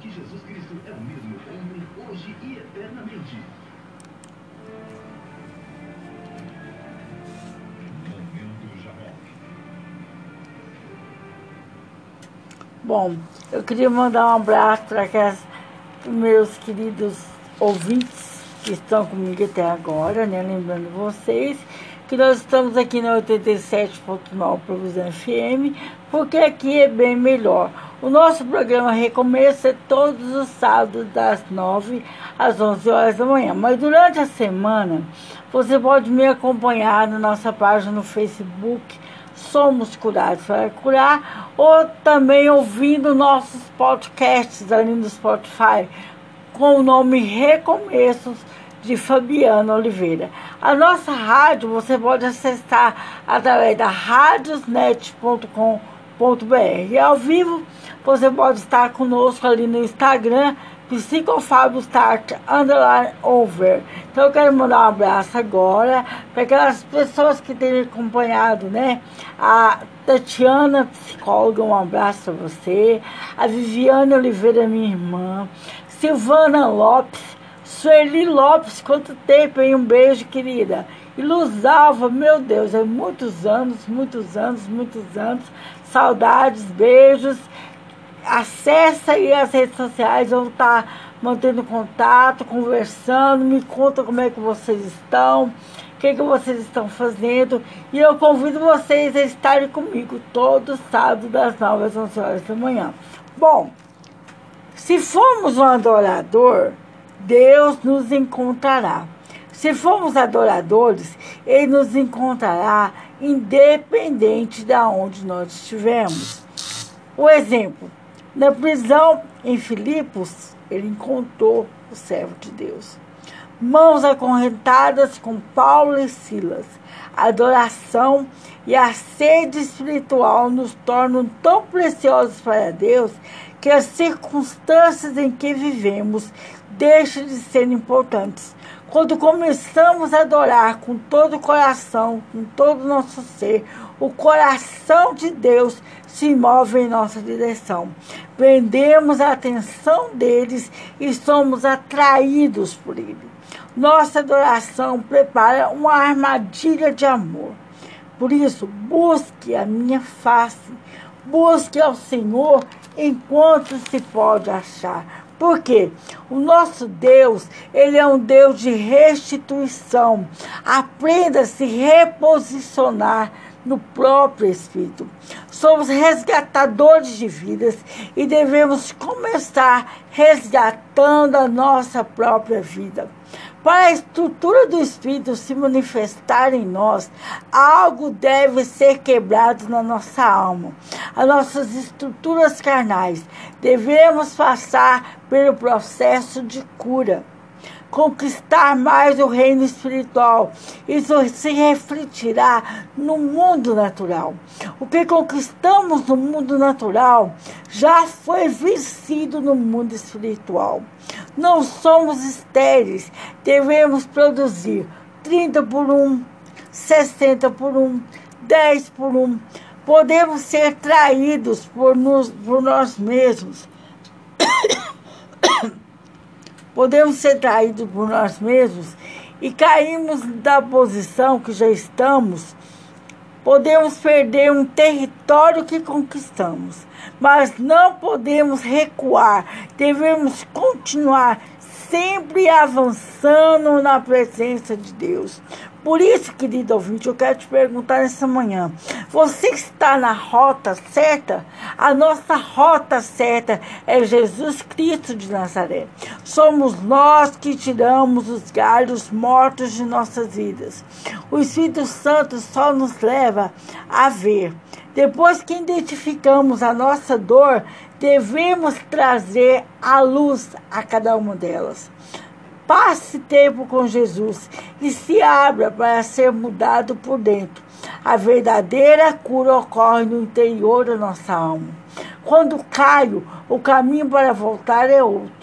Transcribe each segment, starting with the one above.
que Jesus Cristo é o mesmo ontem, hoje e eternamente. Bom, eu queria mandar um abraço para meus queridos ouvintes que estão comigo até agora, né? Lembrando vocês que nós estamos aqui na 87.9 Provisão FM, porque aqui é bem melhor. O nosso programa recomeça todos os sábados das 9 às 11 horas da manhã, mas durante a semana você pode me acompanhar na nossa página no Facebook Somos Curados para Curar, ou também ouvindo nossos podcasts ali no Spotify, com o nome Recomeços de Fabiana Oliveira. A nossa rádio você pode acessar através da radiosnet.com.br. E ao vivo você pode estar conosco ali no Instagram, Psicofábio Start Over. Então eu quero mandar um abraço agora para aquelas pessoas que têm acompanhado, né? A Tatiana, psicóloga, um abraço para você. A Viviane Oliveira, minha irmã. Silvana Lopes. Sueli Lopes, quanto tempo, hein? Um beijo, querida. Luz Alva, meu Deus, é muitos anos, muitos anos, muitos anos. Saudades, beijos acessa aí as redes sociais, vamos estar mantendo contato, conversando, me conta como é que vocês estão, o que, que vocês estão fazendo. E eu convido vocês a estarem comigo todo sábado das 9 às 11 horas da manhã. Bom, se formos um adorador, Deus nos encontrará. Se formos adoradores, Ele nos encontrará independente de onde nós estivermos. O exemplo, na prisão em Filipos, ele encontrou o servo de Deus. Mãos acorrentadas com Paulo e Silas. A adoração e a sede espiritual nos tornam tão preciosos para Deus que as circunstâncias em que vivemos deixam de ser importantes. Quando começamos a adorar com todo o coração, com todo o nosso ser, o coração de Deus se move em nossa direção. Prendemos a atenção deles e somos atraídos por ele. Nossa adoração prepara uma armadilha de amor. Por isso, busque a minha face, busque ao Senhor enquanto se pode achar. Porque o nosso Deus, ele é um Deus de restituição. Aprenda a se reposicionar no próprio Espírito. Somos resgatadores de vidas e devemos começar resgatando a nossa própria vida. Para a estrutura do Espírito se manifestar em nós, algo deve ser quebrado na nossa alma. As nossas estruturas carnais devemos passar pelo processo de cura conquistar mais o reino espiritual. Isso se refletirá no mundo natural. O que conquistamos no mundo natural já foi vencido no mundo espiritual. Não somos estéreis, devemos produzir 30 por 1, 60 por 1, 10 por 1. Podemos ser traídos por, nos, por nós mesmos. Podemos ser traídos por nós mesmos e caímos da posição que já estamos, podemos perder um território que conquistamos, mas não podemos recuar, devemos continuar sempre avançando na presença de Deus. Por isso, querido ouvinte, eu quero te perguntar nessa manhã: você está na rota certa? A nossa rota certa é Jesus Cristo de Nazaré. Somos nós que tiramos os galhos mortos de nossas vidas. O Espírito Santo só nos leva a ver. Depois que identificamos a nossa dor, devemos trazer a luz a cada uma delas. Passe tempo com Jesus e se abra para ser mudado por dentro. A verdadeira cura ocorre no interior da nossa alma. Quando caio, o caminho para voltar é outro.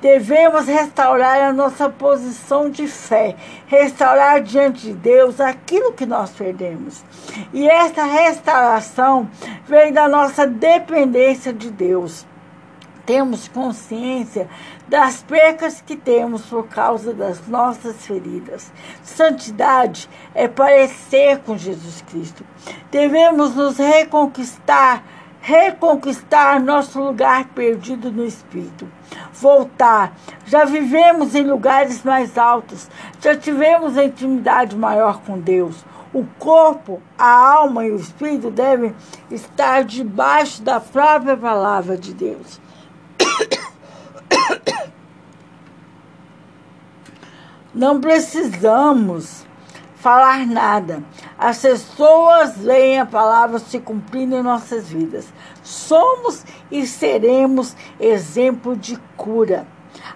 Devemos restaurar a nossa posição de fé, restaurar diante de Deus aquilo que nós perdemos. E essa restauração vem da nossa dependência de Deus. temos consciência das percas que temos por causa das nossas feridas. Santidade é parecer com Jesus Cristo. Devemos nos reconquistar, reconquistar nosso lugar perdido no Espírito. Voltar. Já vivemos em lugares mais altos, já tivemos intimidade maior com Deus. O corpo, a alma e o espírito devem estar debaixo da própria palavra de Deus. Não precisamos falar nada. As pessoas veem a palavra se cumprindo em nossas vidas. Somos e seremos exemplo de cura.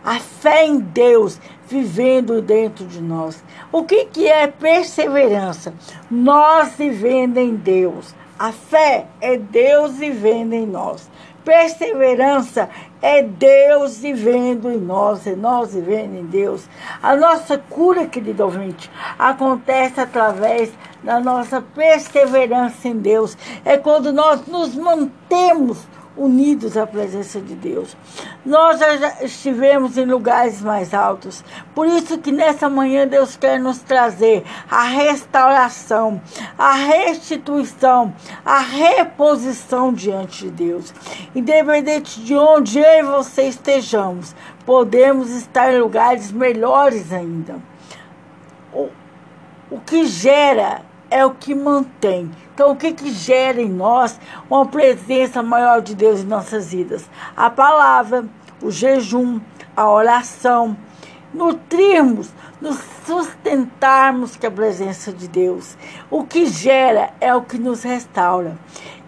A fé em Deus vivendo dentro de nós. O que, que é perseverança? Nós vivendo em Deus. A fé é Deus vivendo em nós. Perseverança é Deus vivendo em nós, é nós vivendo em Deus. A nossa cura, querido ouvinte, acontece através da nossa perseverança em Deus. É quando nós nos mantemos unidos à presença de Deus. Nós já estivemos em lugares mais altos. Por isso que nessa manhã Deus quer nos trazer a restauração, a restituição, a reposição diante de Deus. Independente de onde eu e você estejamos, podemos estar em lugares melhores ainda. O, o que gera é o que mantém. Então, o que, que gera em nós uma presença maior de Deus em nossas vidas? A palavra, o jejum, a oração, nutrirmos, nos sustentarmos com a presença de Deus. O que gera é o que nos restaura.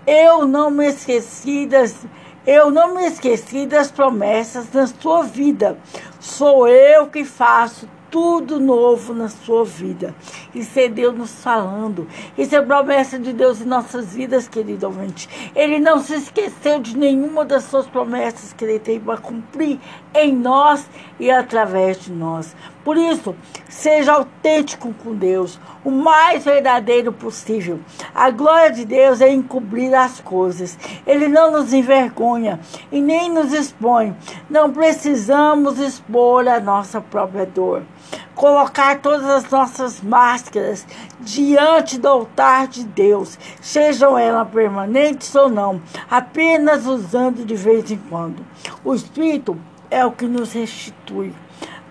Eu não me esqueci das eu não me esqueci das promessas na sua vida. Sou eu que faço tudo novo na sua vida. Isso é Deus nos falando. Isso é promessa de Deus em nossas vidas, querido ouvinte. Ele não se esqueceu de nenhuma das suas promessas que ele tem para cumprir em nós e através de nós. Por isso, seja autêntico com Deus, o mais verdadeiro possível. A glória de Deus é encobrir as coisas. Ele não nos envergonha e nem nos expõe. Não precisamos expor a nossa própria dor colocar todas as nossas máscaras diante do altar de Deus, sejam elas permanentes ou não, apenas usando de vez em quando. O Espírito é o que nos restitui.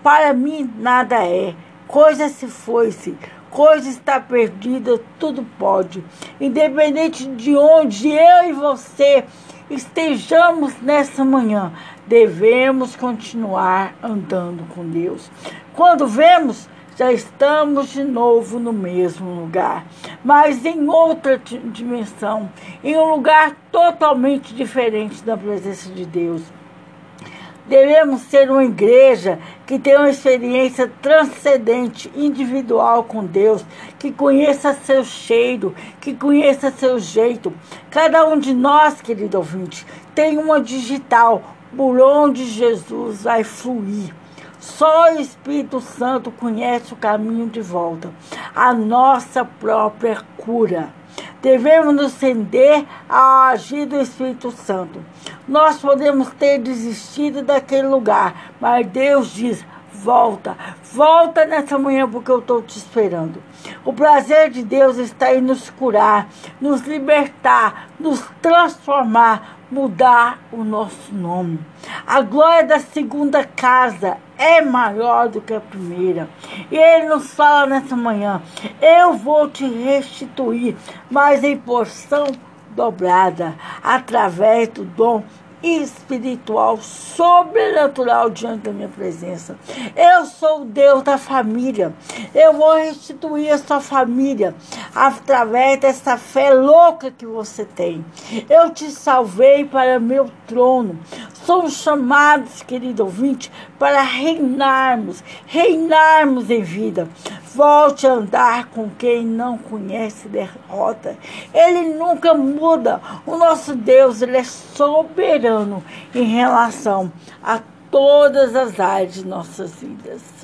Para mim, nada é. Coisa se foi-se, coisa está perdida, tudo pode. Independente de onde eu e você estejamos nessa manhã, devemos continuar andando com Deus. Quando vemos, já estamos de novo no mesmo lugar, mas em outra dimensão, em um lugar totalmente diferente da presença de Deus. Devemos ser uma igreja que tenha uma experiência transcendente, individual com Deus, que conheça seu cheiro, que conheça seu jeito. Cada um de nós, querido ouvinte, tem uma digital por onde Jesus vai fluir. Só o Espírito Santo conhece o caminho de volta, a nossa própria cura. Devemos nos render ao agir do Espírito Santo. Nós podemos ter desistido daquele lugar, mas Deus diz: volta, volta nessa manhã porque eu estou te esperando. O prazer de Deus está em nos curar, nos libertar, nos transformar, mudar o nosso nome. A glória da segunda casa é maior do que a primeira. E ele nos fala nessa manhã: eu vou te restituir, mas em porção dobrada, através do dom espiritual, sobrenatural diante da minha presença. Eu sou o Deus da família. Eu vou restituir a sua família através dessa fé louca que você tem. Eu te salvei para meu trono. Somos chamados, querido ouvinte, para reinarmos, reinarmos em vida. Volte a andar com quem não conhece derrota. Ele nunca muda. O nosso Deus, ele é soberano em relação a todas as áreas de nossas vidas.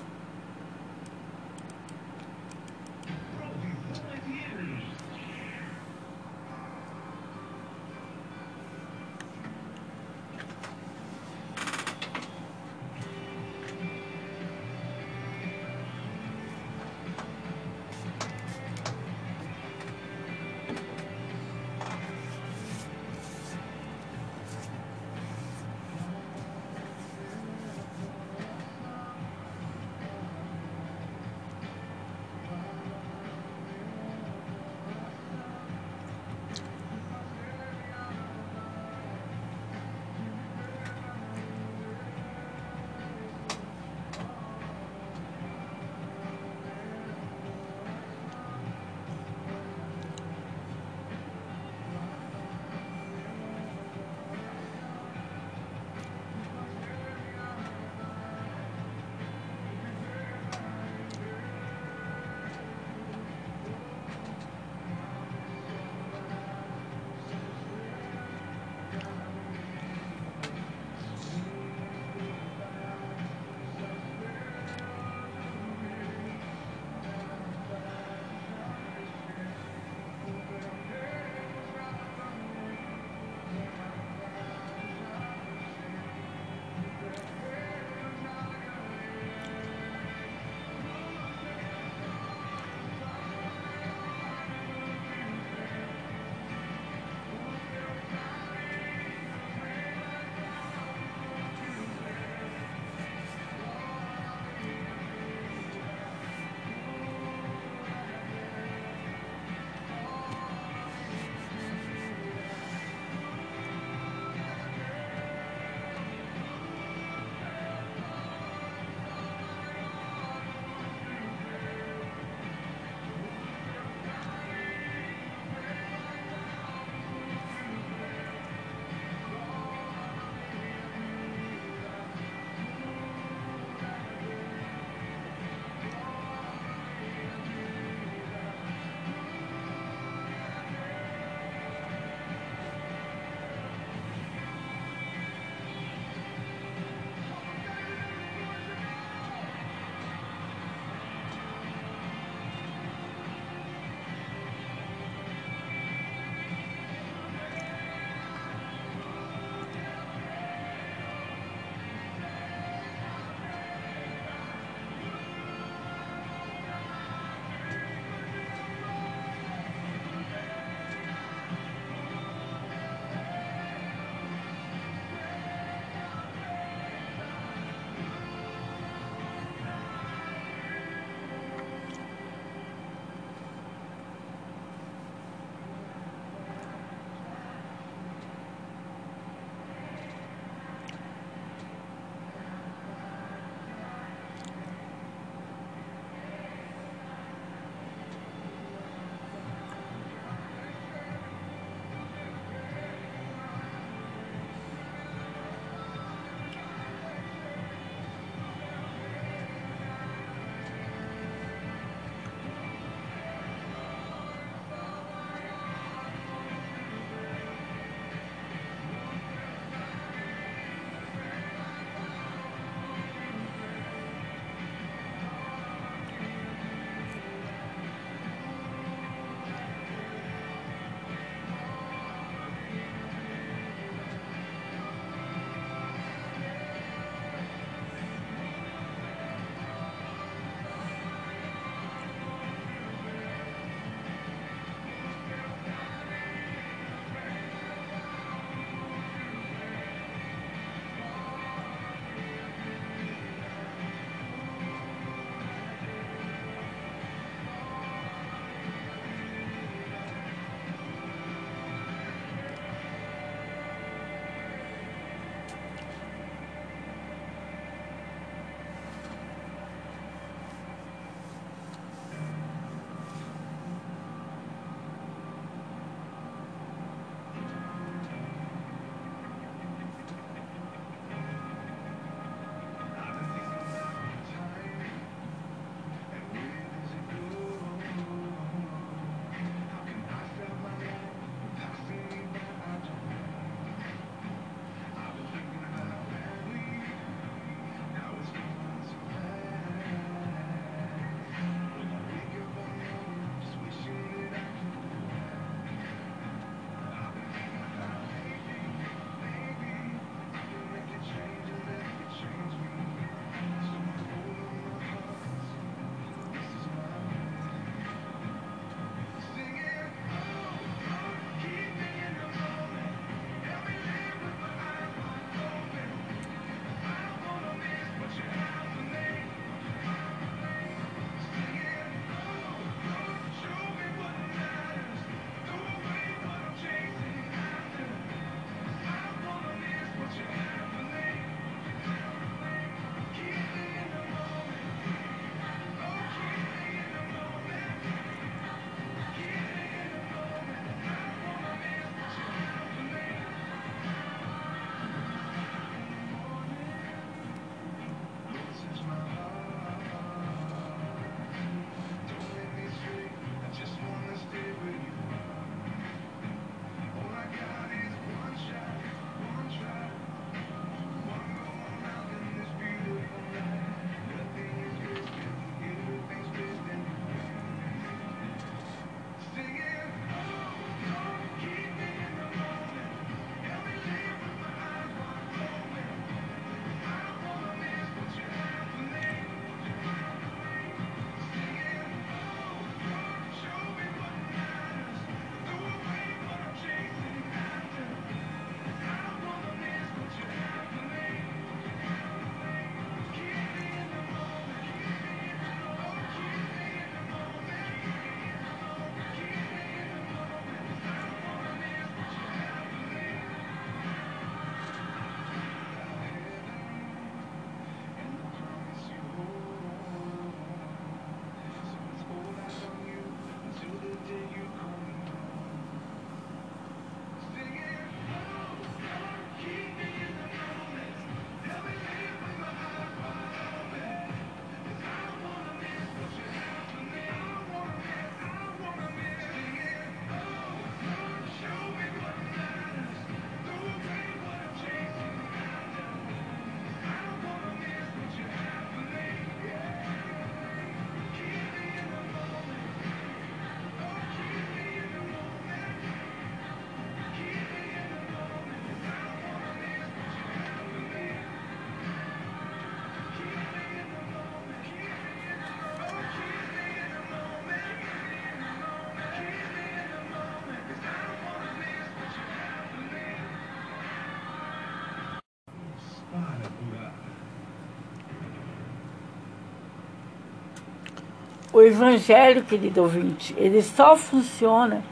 O evangelho, querido ouvinte, ele só funciona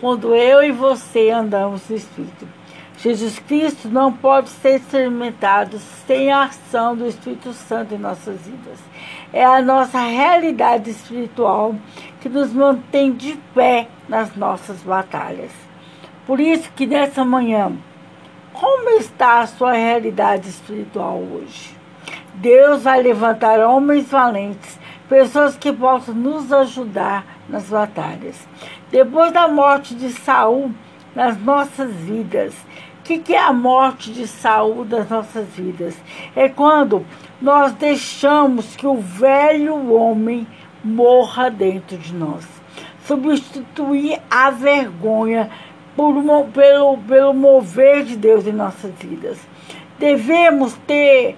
quando eu e você andamos no Espírito. Jesus Cristo não pode ser experimentado sem a ação do Espírito Santo em nossas vidas. É a nossa realidade espiritual que nos mantém de pé nas nossas batalhas. Por isso que nessa manhã, como está a sua realidade espiritual hoje? Deus vai levantar homens valentes, pessoas que possam nos ajudar nas batalhas. Depois da morte de Saul nas nossas vidas, o que, que é a morte de Saul das nossas vidas? É quando nós deixamos que o velho homem morra dentro de nós. Substituir a vergonha por, pelo, pelo mover de Deus em nossas vidas. Devemos ter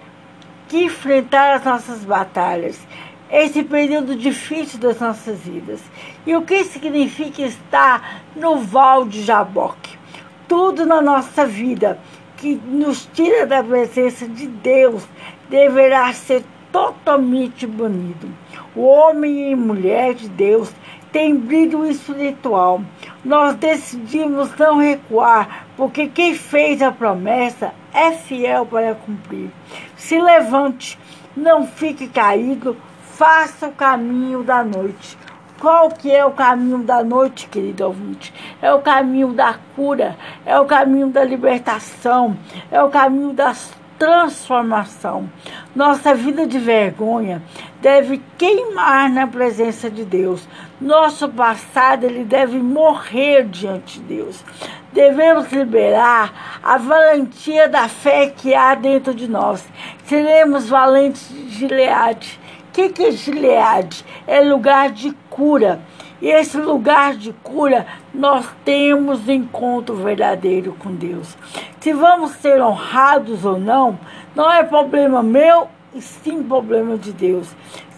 que enfrentar as nossas batalhas, esse período difícil das nossas vidas. E o que significa estar no Val de Jaboque? Tudo na nossa vida que nos tira da presença de Deus deverá ser totalmente banido. O homem e mulher de Deus tem brilho espiritual. Nós decidimos não recuar, porque quem fez a promessa é fiel para cumprir. Se levante, não fique caído, faça o caminho da noite. Qual que é o caminho da noite, querido ouvinte? É o caminho da cura, é o caminho da libertação, é o caminho das transformação. Nossa vida de vergonha deve queimar na presença de Deus. Nosso passado ele deve morrer diante de Deus. Devemos liberar a valentia da fé que há dentro de nós. Seremos valentes de Gileade. Que, que é Gileade? É lugar de cura. E esse lugar de cura, nós temos encontro verdadeiro com Deus. Se vamos ser honrados ou não, não é problema meu e sim problema de Deus.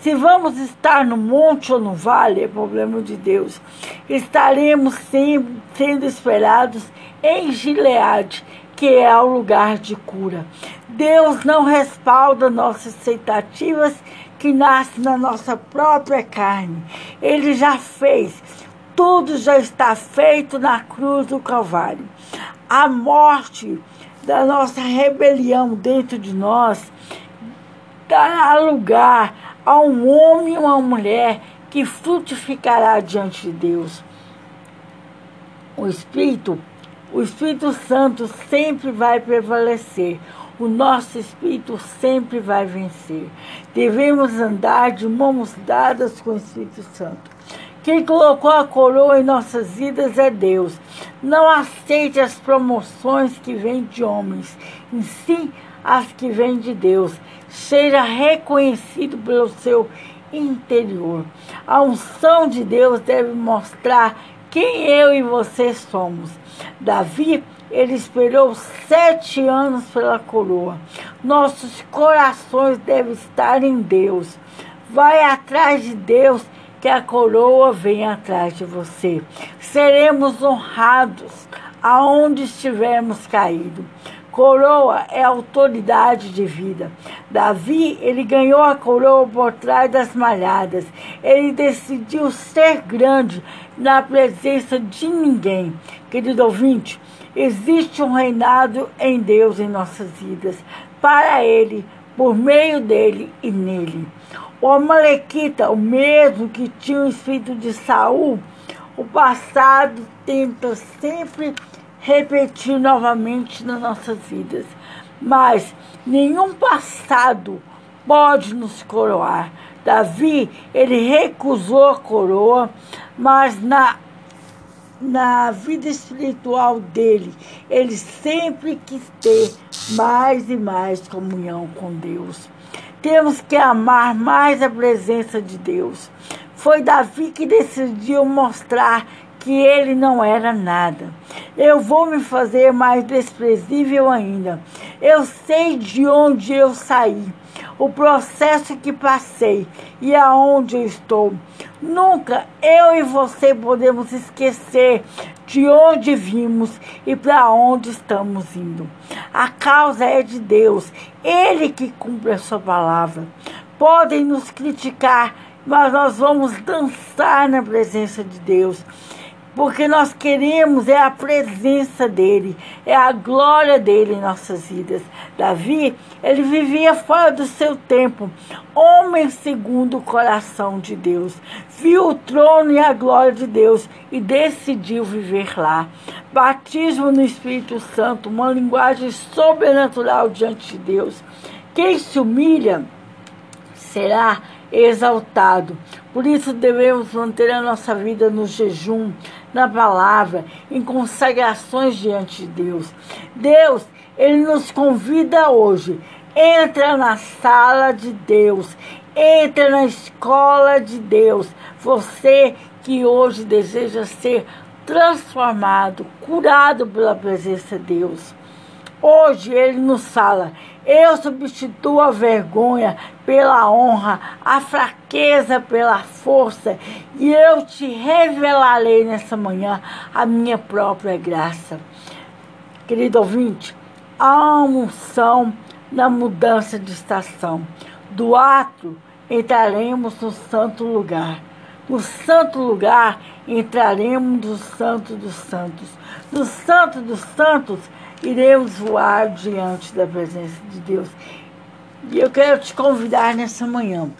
Se vamos estar no monte ou no vale, é problema de Deus. Estaremos sempre sendo esperados em Gileade, que é o lugar de cura. Deus não respalda nossas expectativas que nasce na nossa própria carne. Ele já fez. Tudo já está feito na cruz do Calvário. A morte da nossa rebelião dentro de nós dará lugar a um homem e uma mulher que frutificará diante de Deus. O Espírito, o Espírito Santo sempre vai prevalecer o nosso espírito sempre vai vencer. Devemos andar de mãos dadas com o Espírito Santo. Quem colocou a coroa em nossas vidas é Deus. Não aceite as promoções que vêm de homens, em si as que vêm de Deus. Seja reconhecido pelo seu interior. A unção de Deus deve mostrar quem eu e você somos. Davi ele esperou sete anos pela coroa. Nossos corações devem estar em Deus. Vai atrás de Deus, que a coroa vem atrás de você. Seremos honrados aonde estivermos caídos. Coroa é autoridade de vida. Davi, ele ganhou a coroa por trás das malhadas. Ele decidiu ser grande na presença de ninguém. Querido ouvinte, Existe um reinado em Deus em nossas vidas, para Ele, por meio dele e nele. O Amalequita, o mesmo que tinha o espírito de Saul, o passado tenta sempre repetir novamente nas nossas vidas. Mas nenhum passado pode nos coroar. Davi, ele recusou a coroa, mas na na vida espiritual dele, ele sempre quis ter mais e mais comunhão com Deus. Temos que amar mais a presença de Deus. Foi Davi que decidiu mostrar que ele não era nada. Eu vou me fazer mais desprezível ainda. Eu sei de onde eu saí, o processo que passei e aonde eu estou. Nunca eu e você podemos esquecer de onde vimos e para onde estamos indo. A causa é de Deus, Ele que cumpre a sua palavra. Podem nos criticar mas nós vamos dançar na presença de Deus porque nós queremos é a presença dele, é a glória dele em nossas vidas. Davi, ele vivia fora do seu tempo, homem segundo o coração de Deus, viu o trono e a glória de Deus e decidiu viver lá. Batismo no Espírito Santo, uma linguagem sobrenatural diante de Deus. Quem se humilha será exaltado. Por isso devemos manter a nossa vida no jejum, na palavra, em consagrações diante de Deus. Deus, Ele nos convida hoje. Entra na sala de Deus, entra na escola de Deus. Você que hoje deseja ser transformado, curado pela presença de Deus. Hoje ele nos fala: eu substituo a vergonha pela honra, a fraqueza pela força, e eu te revelarei nessa manhã a minha própria graça. Querido ouvinte, há uma unção na mudança de estação. Do ato entraremos no santo lugar. No santo lugar entraremos no santo dos santos. No santo dos santos iremos voar diante da presença de Deus. E eu quero te convidar nessa manhã,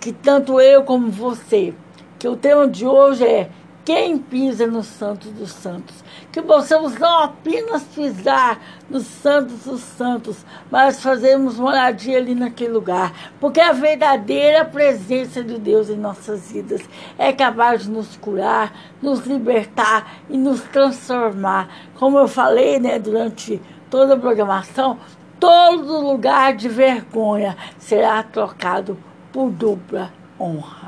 que tanto eu como você, que o tema de hoje é quem pisa no Santos dos Santos. Que possamos não apenas pisar nos Santos dos Santos, mas fazermos moradia ali naquele lugar. Porque a verdadeira presença de Deus em nossas vidas é capaz de nos curar, nos libertar e nos transformar. Como eu falei né, durante toda a programação, todo lugar de vergonha será trocado por dupla honra.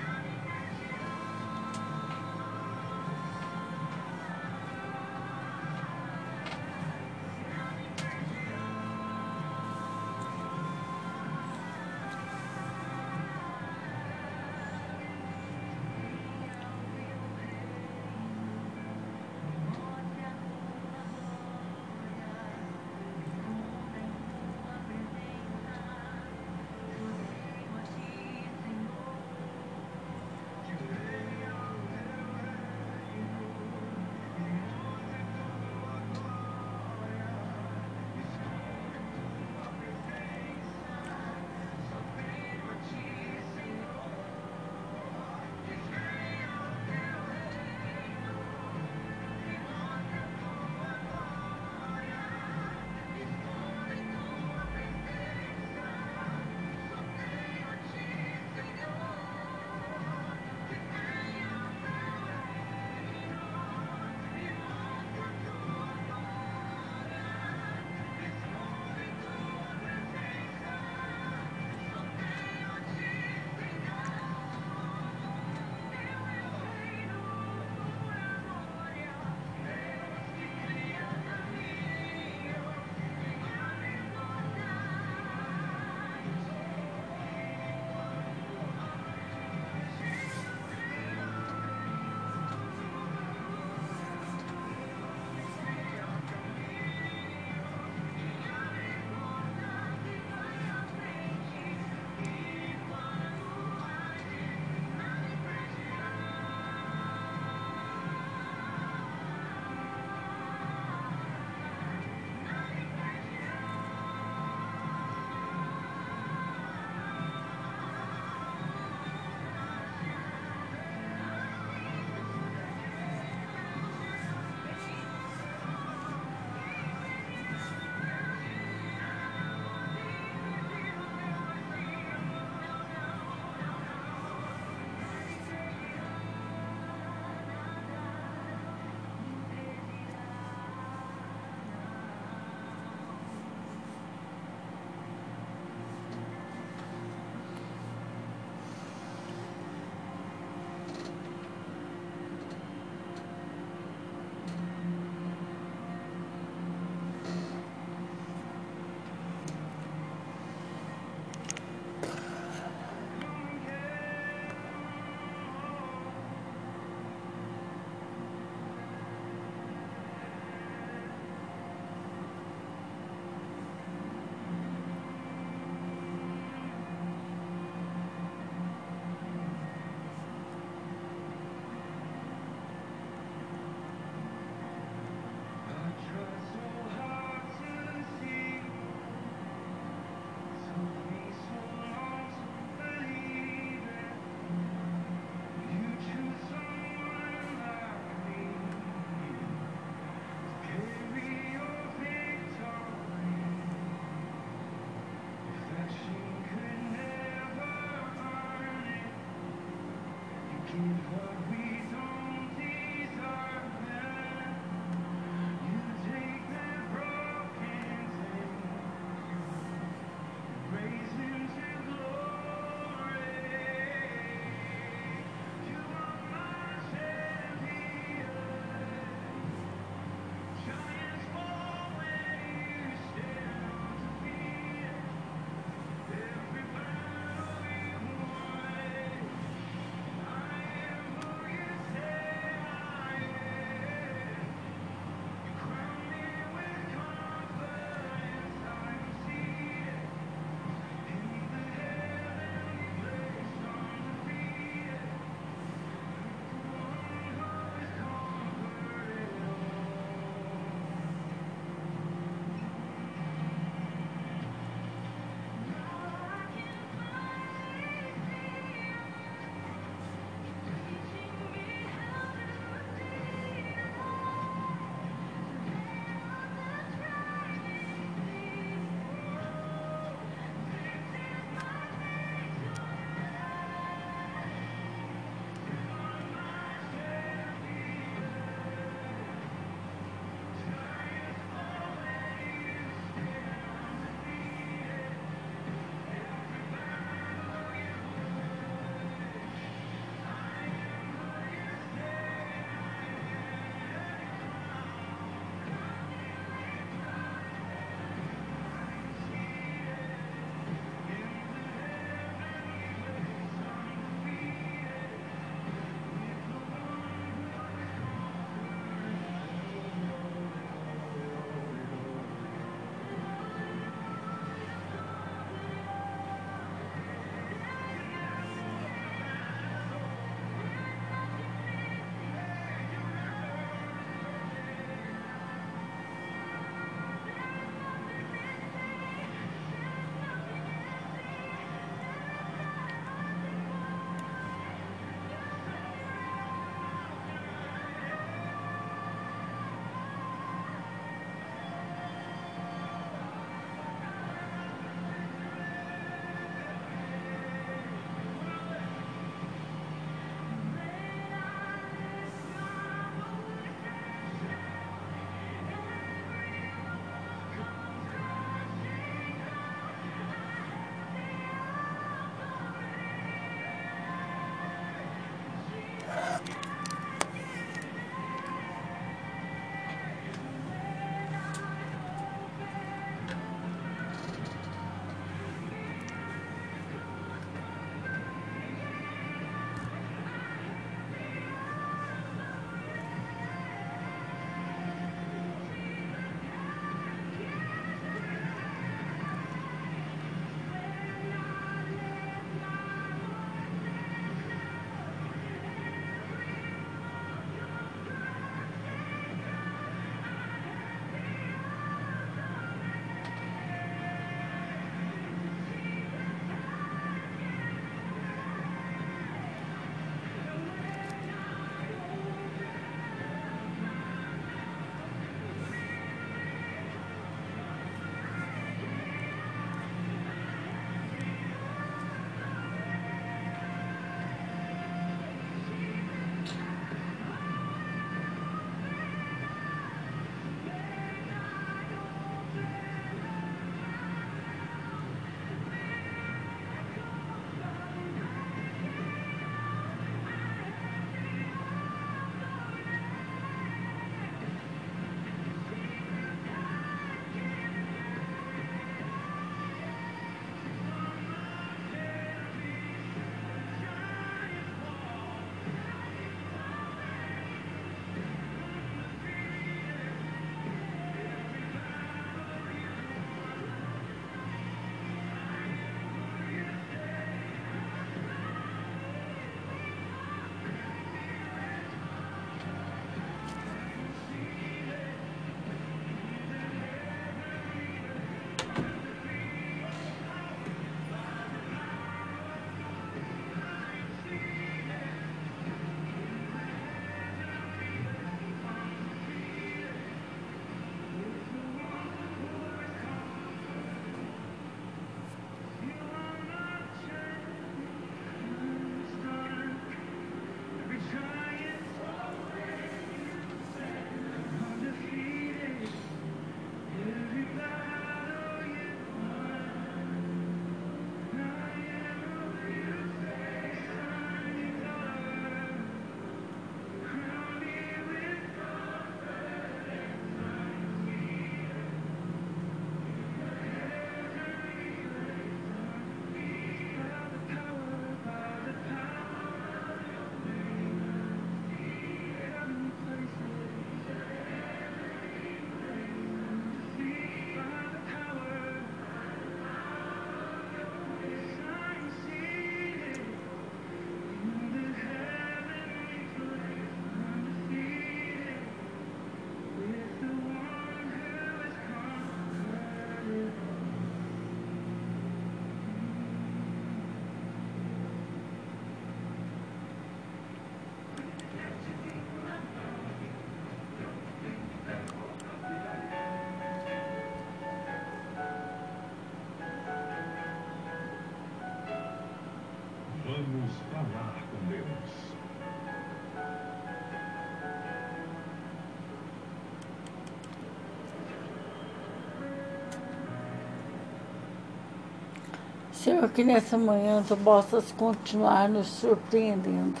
Senhor, que nessa manhã tu possas continuar nos surpreendendo.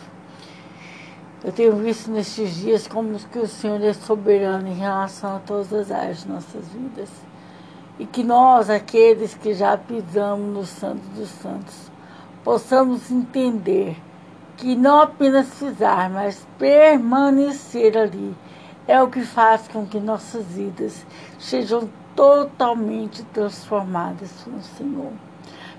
Eu tenho visto nestes dias como que o Senhor é soberano em relação a todas as áreas de nossas vidas. E que nós, aqueles que já pisamos no Santo dos Santos, possamos entender que não apenas pisar, mas permanecer ali é o que faz com que nossas vidas sejam totalmente transformadas pelo Senhor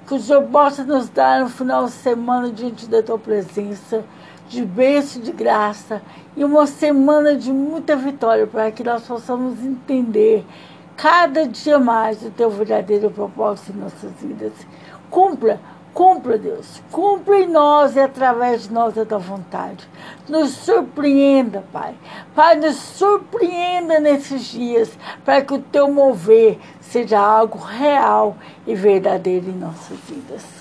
que o Senhor possa nos dar no final de semana diante da tua presença, de bênção, de graça, e uma semana de muita vitória, para que nós possamos entender cada dia mais o teu verdadeiro propósito em nossas vidas. Cumpra Cumpra, Deus. Cumpra em nós e através de nós a tua vontade. Nos surpreenda, Pai. Pai, nos surpreenda nesses dias, para que o teu mover seja algo real e verdadeiro em nossas vidas.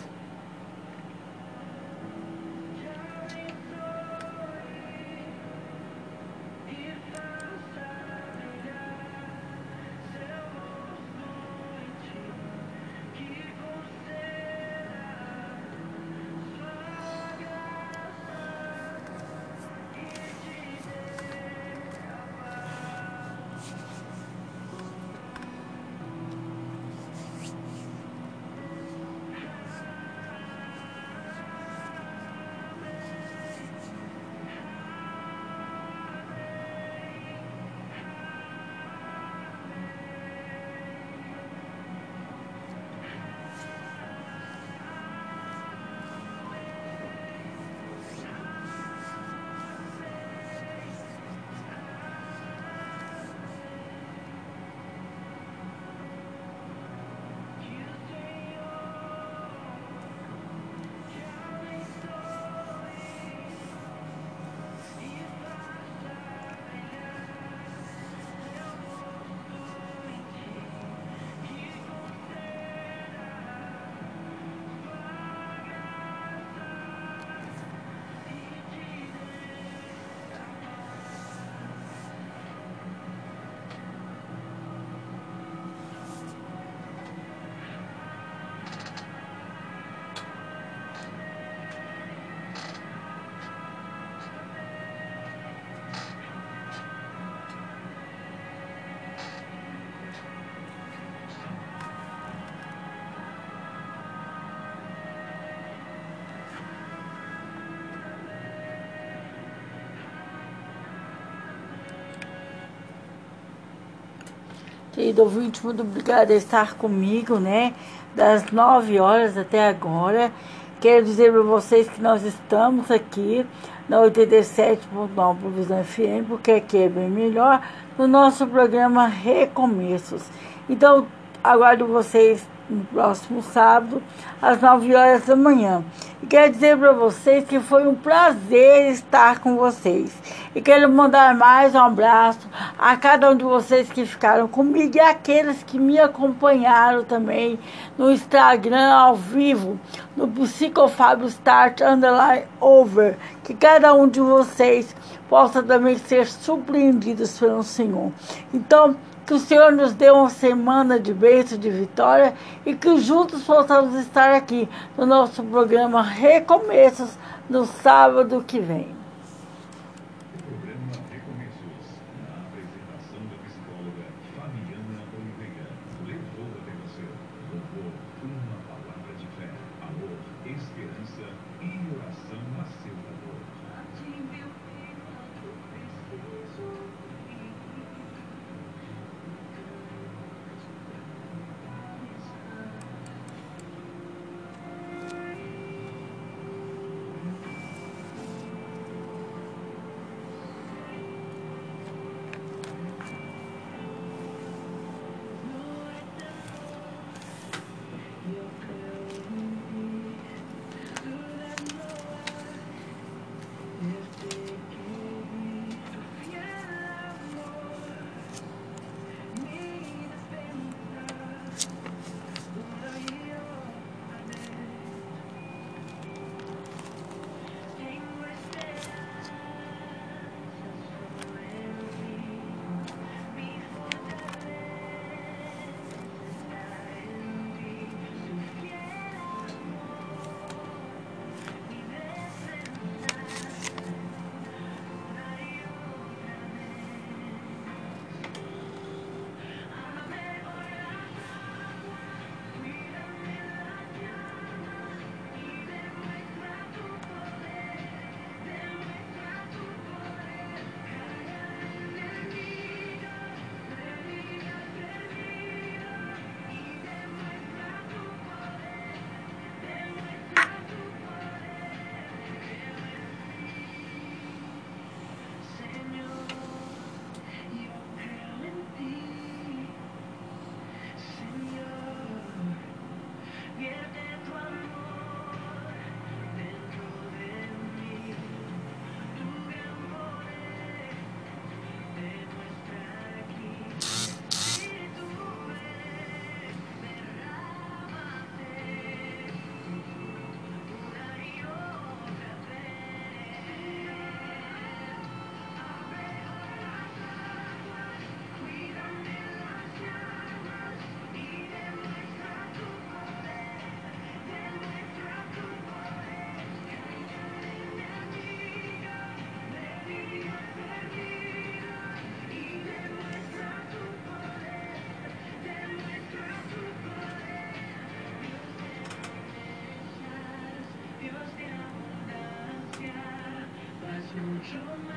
Querido ouvinte, muito obrigada por estar comigo, né? Das 9 horas até agora. Quero dizer para vocês que nós estamos aqui na 87.9 Provisão FM, porque aqui é bem melhor, no nosso programa Recomeços. Então, aguardo vocês no próximo sábado, às 9 horas da manhã. E quero dizer para vocês que foi um prazer estar com vocês. E quero mandar mais um abraço a cada um de vocês que ficaram comigo e aqueles que me acompanharam também no Instagram ao vivo, no Psicofábio Start Underline Over. Que cada um de vocês possa também ser surpreendidos pelo Senhor. Então, que o Senhor nos dê uma semana de bênção, de vitória e que juntos possamos estar aqui no nosso programa Recomeços no sábado que vem. John